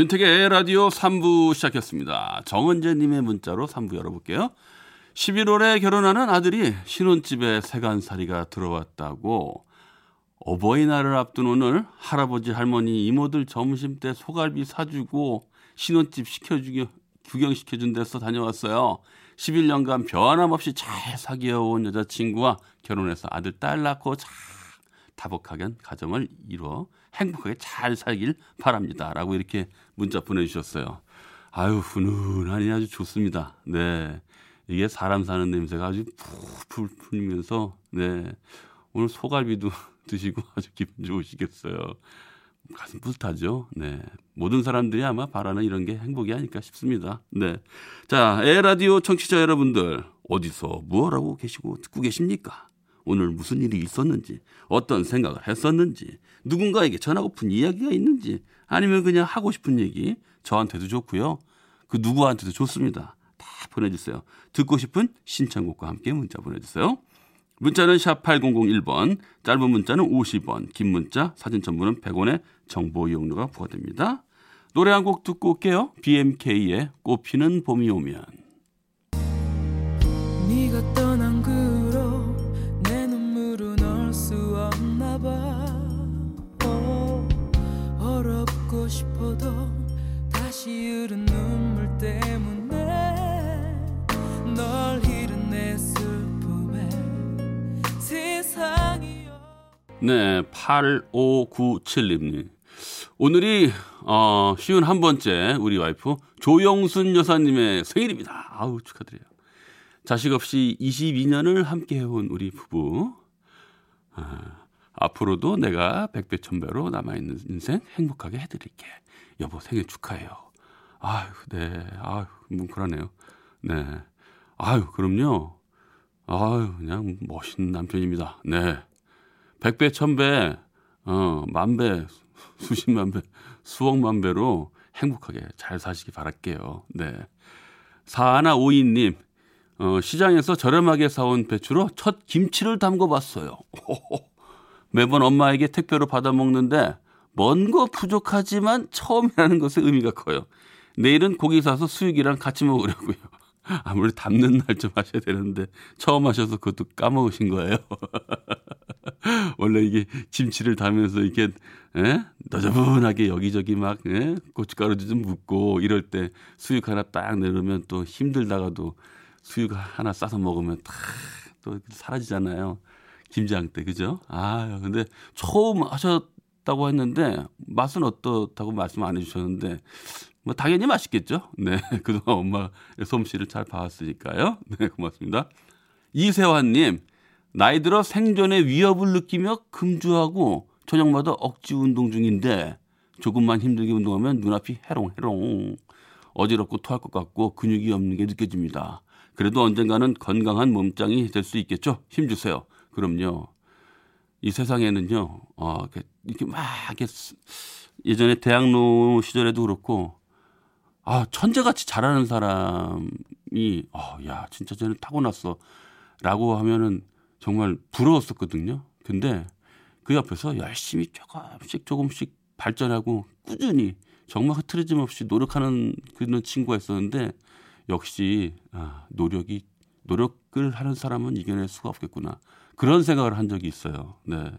윤택의 라디오 3부 시작했습니다. 정은재님의 문자로 3부 열어볼게요. 11월에 결혼하는 아들이 신혼집에 세간살이가 들어왔다고 어버이날을 앞둔 오늘 할아버지 할머니 이모들 점심 때 소갈비 사주고 신혼집 시켜주기 구경시켜준 데서 다녀왔어요. 11년간 변함없이 잘 사귀어온 여자친구와 결혼해서 아들 딸 낳고 잘 다복하게 가정을 이루어 행복하게 잘 살길 바랍니다. 라고 이렇게 문자 보내주셨어요. 아유, 훈훈하니 아주 좋습니다. 네. 이게 사람 사는 냄새가 아주 풀풀 풀면서, 네. 오늘 소갈비도 드시고 아주 기분 좋으시겠어요. 가슴 뿌듯하죠. 네. 모든 사람들이 아마 바라는 이런 게 행복이 아닐까 싶습니다. 네. 자, 에라디오 청취자 여러분들, 어디서 무엇 하고 계시고 듣고 계십니까? 오늘 무슨 일이 있었는지, 어떤 생각을 했었는지, 누군가에게 전하고픈 이야기가 있는지, 아니면 그냥 하고 싶은 얘기, 저한테도 좋고요. 그 누구한테도 좋습니다. 다 보내주세요. 듣고 싶은 신청곡과 함께 문자 보내주세요. 문자는 샵 8001번, 짧은 문자는 50원, 긴 문자, 사진 첨부는 100원의 정보 이용료가 부과됩니다. 노래 한 곡 듣고 올게요. BMK의 꽃피는 봄이 오면. 없나 봐 어, 어렵고 싶어도 다시 흐른 눈물 때문에 널 잃은 내 슬픔에 세상이 네, 8597님. 오늘이 어, 쉬운 한 번째 우리 와이프 조영순 여사님의 생일입니다. 아우 축하드려요. 자식 없이 22년을 함께 해온 우리 부부. 아, 앞으로도 내가 백배 천배로 남아있는 인생 행복하게 해드릴게. 여보 생일 축하해요. 아유, 네. 아유, 뭉클하네요. 네. 아유, 그럼요. 아유, 그냥 멋있는 남편입니다. 네. 백배, 천배, 어, 만배, 수십만 배, 수억만 배로 행복하게 잘 사시기 바랄게요. 네. 사하나 오이님, 어, 시장에서 저렴하게 사온 배추로 첫 김치를 담궈 봤어요. 매번 엄마에게 택배로 받아 먹는데 먼 거 부족하지만 처음이라는 것의 의미가 커요. 내일은 고기 사서 수육이랑 같이 먹으려고요. 아무리 담는 날 좀 하셔야 되는데 처음 하셔서 그것도 까먹으신 거예요. 원래 이게 김치를 담으면서 이렇게 에? 너저분하게 여기저기 막 에? 고춧가루도 좀 묻고 이럴 때 수육 하나 딱 내놓으면 또 힘들다가도 수육 하나 싸서 먹으면 탁또 사라지잖아요. 김장 때 그죠? 아 근데 처음 하셨다고 했는데 맛은 어떻다고 말씀 안 해주셨는데 뭐 당연히 맛있겠죠. 네 그동안 엄마 솜씨를 잘 봐왔으니까요. 네 고맙습니다. 이세환님 나이 들어 생존의 위협을 느끼며 금주하고 저녁마다 억지 운동 중인데 조금만 힘들게 운동하면 눈앞이 해롱해롱 어지럽고 토할 것 같고 근육이 없는 게 느껴집니다. 그래도 언젠가는 건강한 몸짱이 될 수 있겠죠. 힘주세요. 그럼요. 이 세상에는요, 어, 이렇게, 막, 이렇게, 예전에 대학로 시절에도 그렇고, 아, 천재같이 잘하는 사람이, 어, 야, 진짜 쟤는 타고났어. 라고 하면은 정말 부러웠었거든요. 근데 그 옆에서 열심히 조금씩 조금씩 발전하고 꾸준히 정말 흐트러짐 없이 노력하는 그런 친구가 있었는데 역시 아, 노력이 노력을 하는 사람은 이겨낼 수가 없겠구나 그런 생각을 한 적이 있어요. 네,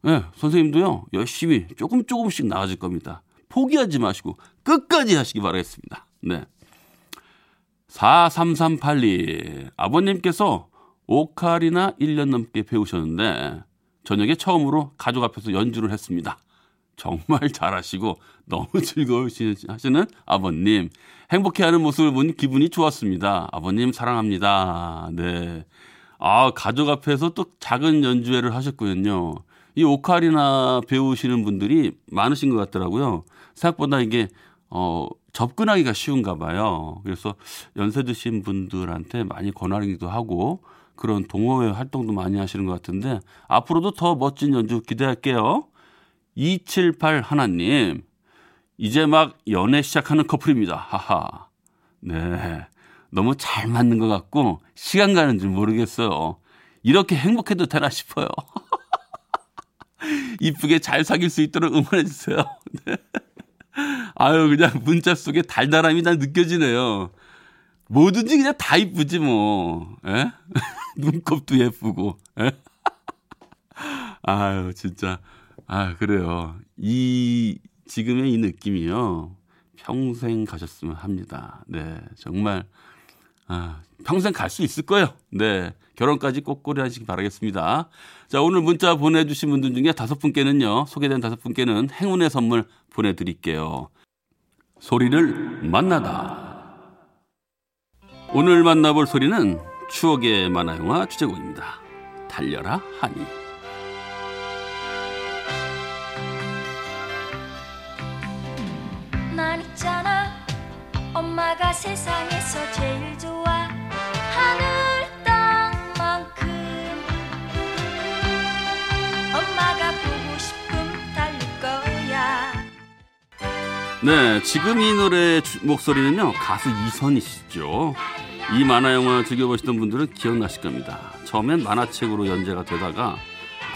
네 선생님도요 열심히 조금 조금씩 나아질 겁니다. 포기하지 마시고 끝까지 하시기 바라겠습니다. 네. 4338리 아버님께서 오카리나 1년 넘게 배우셨는데 저녁에 처음으로 가족 앞에서 연주를 했습니다. 정말 잘하시고 너무 즐거우시는 아버님 행복해하는 모습을 본 기분이 좋았습니다. 아버님 사랑합니다. 네. 아 가족 앞에서 또 작은 연주회를 하셨거든요. 이 오카리나 배우시는 분들이 많으신 것 같더라고요. 생각보다 이게 어 접근하기가 쉬운가 봐요. 그래서 연세 드신 분들한테 많이 권하기도 하고 그런 동호회 활동도 많이 하시는 것 같은데 앞으로도 더 멋진 연주 기대할게요. 278 하나님 이제 막 연애 시작하는 커플입니다. 하하. 네. 너무 잘 맞는 것 같고 시간 가는 줄 모르겠어요. 이렇게 행복해도 되나 싶어요. 이쁘게 잘 사귈 수 있도록 응원해 주세요. 네. 아유 그냥 문자 속에 달달함이 다 느껴지네요. 뭐든지 그냥 다 이쁘지 뭐. 에? 눈곱도 예쁘고. 에? 아유 진짜 아 그래요. 이 지금의 이 느낌이요. 평생 가셨으면 합니다. 네 정말 아, 평생 갈 수 있을 거예요. 네. 결혼까지 꼭 고려하시기 바라겠습니다. 자, 오늘 문자 보내주신 분들 중에 다섯 분께는요, 소개된 다섯 분께는 행운의 선물 보내드릴게요. 소리를 만나다. 오늘 만나볼 소리는 추억의 만화영화 주제곡입니다. 달려라 하니. 엄마가 세상에서 제일 좋아 하늘 땅만큼 엄마가 보고 싶음 달릴 거야 네, 지금 이 노래 주- 목소리는요, 가수 이선희시죠. 이 만화 영화 즐겨보시던 분들은 기억나실 겁니다. 처음엔 만화책으로 연재가 되다가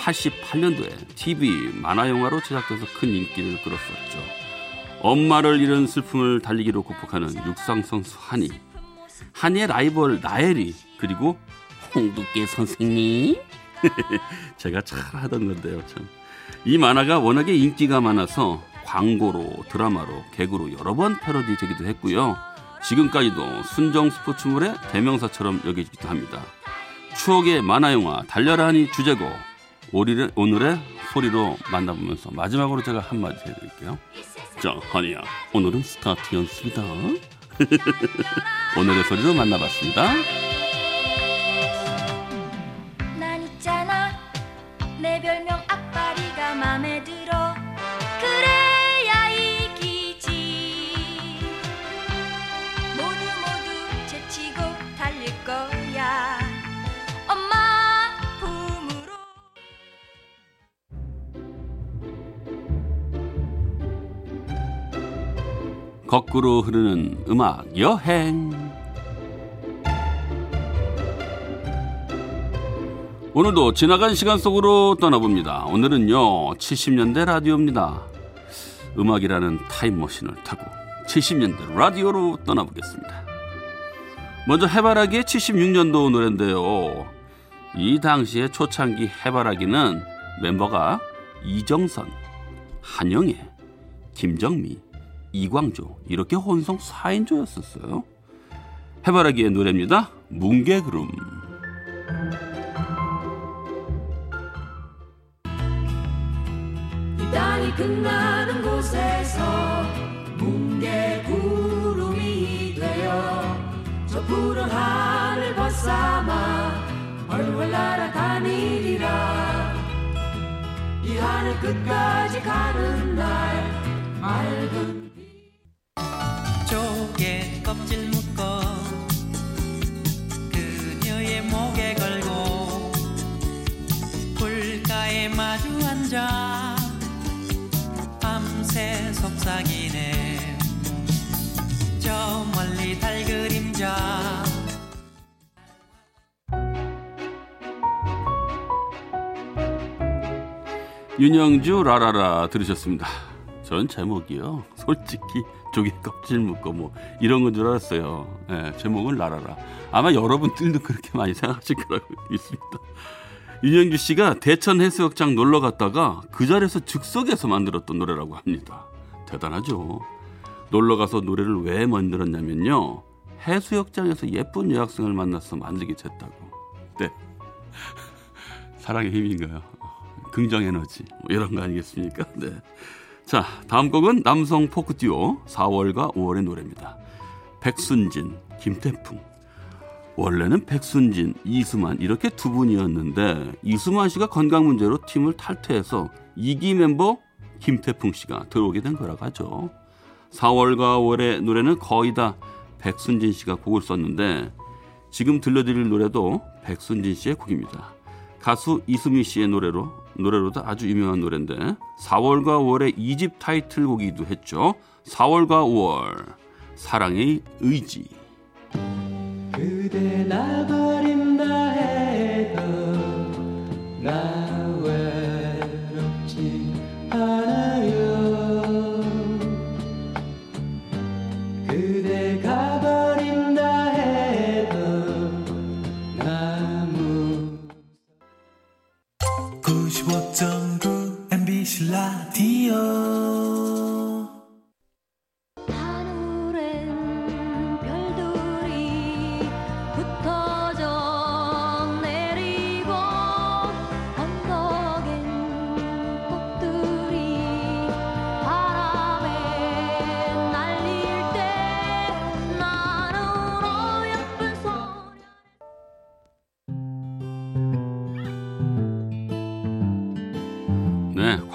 88년도에 TV 만화 영화로 제작돼서 큰 인기를 끌었었죠. 엄마를 잃은 슬픔을 달리기로 극복하는 육상 선수 한이, 한이의 라이벌 나엘이, 그리고 홍두깨 선생님. 제가 잘 하던 건데요, 참. 이 만화가 워낙에 인기가 많아서 광고로 드라마로 개그로 여러 번 패러디 되기도 했고요. 지금까지도 순정 스포츠물의 대명사처럼 여겨지기도 합니다. 추억의 만화 영화 달려라 하니 주제곡 오늘의 소리로 만나보면서 마지막으로 제가 한마디 해드릴게요. 자, 하니야, 오늘은 스타트 연습이다. 오늘의 소리로 만나봤습니다. 거꾸로 흐르는 음악 여행. 오늘도 지나간 시간 속으로 떠나봅니다. 오늘은요, 70년대 라디오입니다. 음악이라는 타임머신을 타고 70년대 라디오로 떠나보겠습니다. 먼저 해바라기의 76년도 노래인데요. 이 당시의 초창기 해바라기는 멤버가 이정선, 한영애, 김정미, 이광조 이렇게 혼성 4인조였었어요. 해바라기의 노래입니다. 뭉게구름. 이 땅이 끝나는 곳에서 뭉게구름이 되어 저 푸른 하늘 벗삼아 훨훨 날아다니리라 이 하늘 끝까지 가는 날 맑은 윤영주 라라라 들으셨습니다. 전 제목이요. 솔직히 조개 껍질 묶고 뭐 이런 건 줄 알았어요. 예, 제목은 라라라. 아마 여러분들도 그렇게 많이 생각하실 거라고 믿습니다. 윤영주 씨가 대천 해수욕장 놀러 갔다가 그 자리에서 즉석에서 만들었던 노래라고 합니다. 대단하죠. 놀러 가서 노래를 왜 만들었냐면요. 해수욕장에서 예쁜 여학생을 만나서 만들게 됐다고. 네. 사랑의 힘인가요? 긍정 에너지 뭐 이런 거 아니겠습니까? 네. 자, 다음 곡은 남성 포크 듀오 4월과 5월의 노래입니다. 백순진, 김태풍. 원래는 백순진, 이수만 이렇게 두 분이었는데 이수만 씨가 건강 문제로 팀을 탈퇴해서 2기 멤버 김태풍 씨가 들어오게 된 거라고 하죠. 4월과 5월의 노래는 거의 다 백순진 씨가 곡을 썼는데 지금 들려드릴 노래도 백순진 씨의 곡입니다. 가수 이수미 씨의 노래로 노래로도 아주 유명한 노래인데 4월과 5월의 2집 타이틀곡이기도 했죠. 4월과 5월 사랑의 의지. 그대 나 버린다 해도 나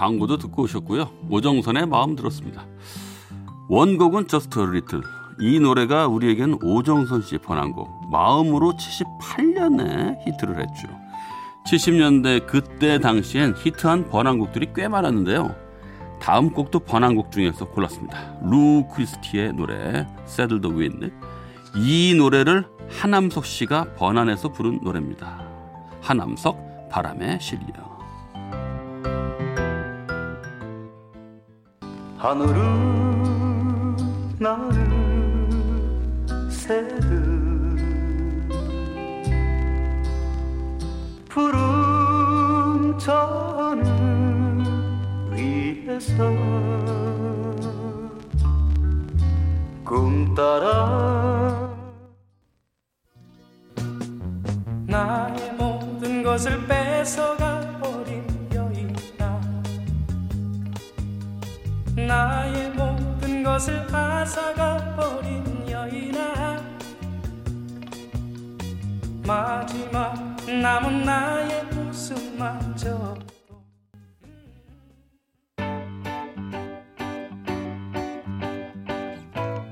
광고도 듣고 오셨고요. 오정선의 마음 들었습니다. 원곡은 Just a Little. 이 노래가 우리에겐 오정선 씨의 번안곡 마음으로 78년에 히트를 했죠. 70년대 그때 당시엔 히트한 번안곡들이 꽤 많았는데요. 다음 곡도 번안곡 중에서 골랐습니다. 루 크리스티의 노래 Saddle the Wind. 이 노래를 하남석 씨가 번안해서 부른 노래입니다. 하남석 바람에 실려. 하늘은 나를 새듯 푸른 저는 위에서 꿈 따라 나의 모든 것을 뺏 것을 앗아가 버린 여인아 마지막 남은 나의 웃음마저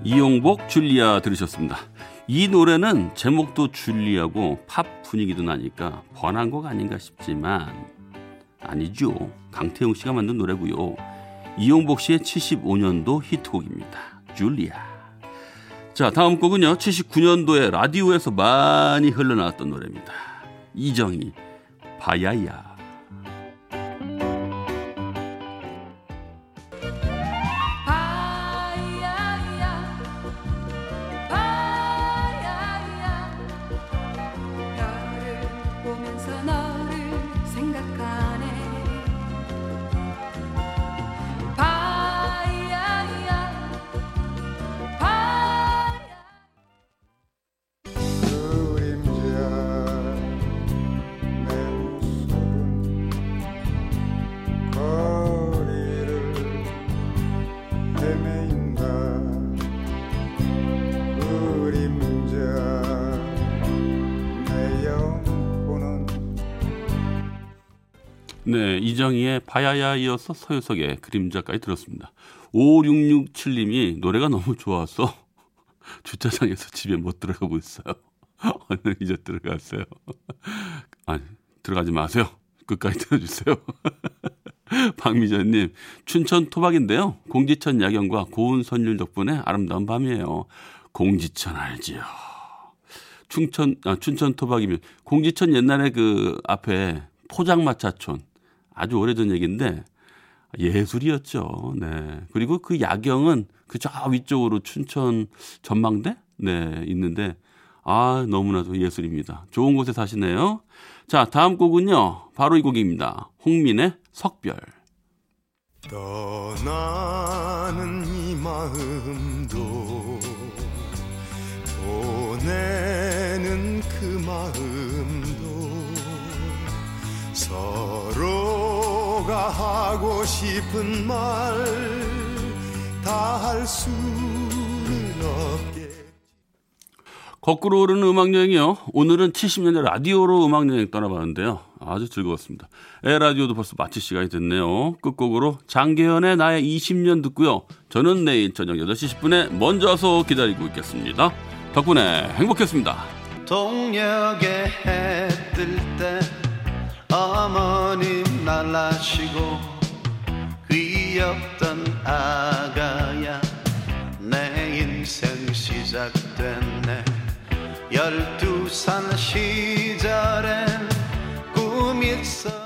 이용복 줄리아 들으셨습니다. 이 노래는 제목도 줄리아고 팝 분위기도 나니까 번한 곡 아닌가 싶지만 아니죠. 강태용 씨가 만든 노래고요. 이용복 씨의 75년도 히트곡입니다. 줄리아. 자, 다음 곡은요. 79년도에 라디오에서 많이 흘러나왔던 노래입니다. 이정희 바야야. 영혼은 네, 이정희의 바야야 이어서 서유석의 그림자까지 들었습니다. 5667님이 노래가 너무 좋아서 주차장에서 집에 못 들어가고 있어요. 얼른 이제 들어갔어요. 아니, 들어가지 마세요. 끝까지 들어주세요. 박미전님, 춘천 토박인데요. 공지천 야경과 고운 선율 덕분에 아름다운 밤이에요. 공지천 알지요? 춘천, 아, 춘천 토박이면 공지천 옛날에 그 앞에 포장마차촌 아주 오래전 얘기인데 예술이었죠. 네. 그리고 그 야경은 그 저 위쪽으로 춘천 전망대 네, 있는데 아, 너무나도 예술입니다. 좋은 곳에 사시네요. 자, 다음 곡은요. 바로 이 곡입니다. 홍민의 석별. 떠나는 이 마음도 보내는 그 마음도 서로가 하고 싶은 말 다 할 수는 없겠 거꾸로 오르는 음악 여행이요. 오늘은 70년대 라디오로 음악 여행 떠나봤는데요. 아주 즐거웠습니다. 에라디오도 벌써 마칠 시간이 됐네요. 끝곡으로 장계현의 나의 20년 듣고요. 저는 내일 저녁 8시 10분에 먼저 와서 기다리고 있겠습니다. 덕분에 행복했습니다. 동력에 해뜰 때 어머님 날라시고 귀엽던 아가야 내 인생 시작됐네 열두 살 시절에 me it's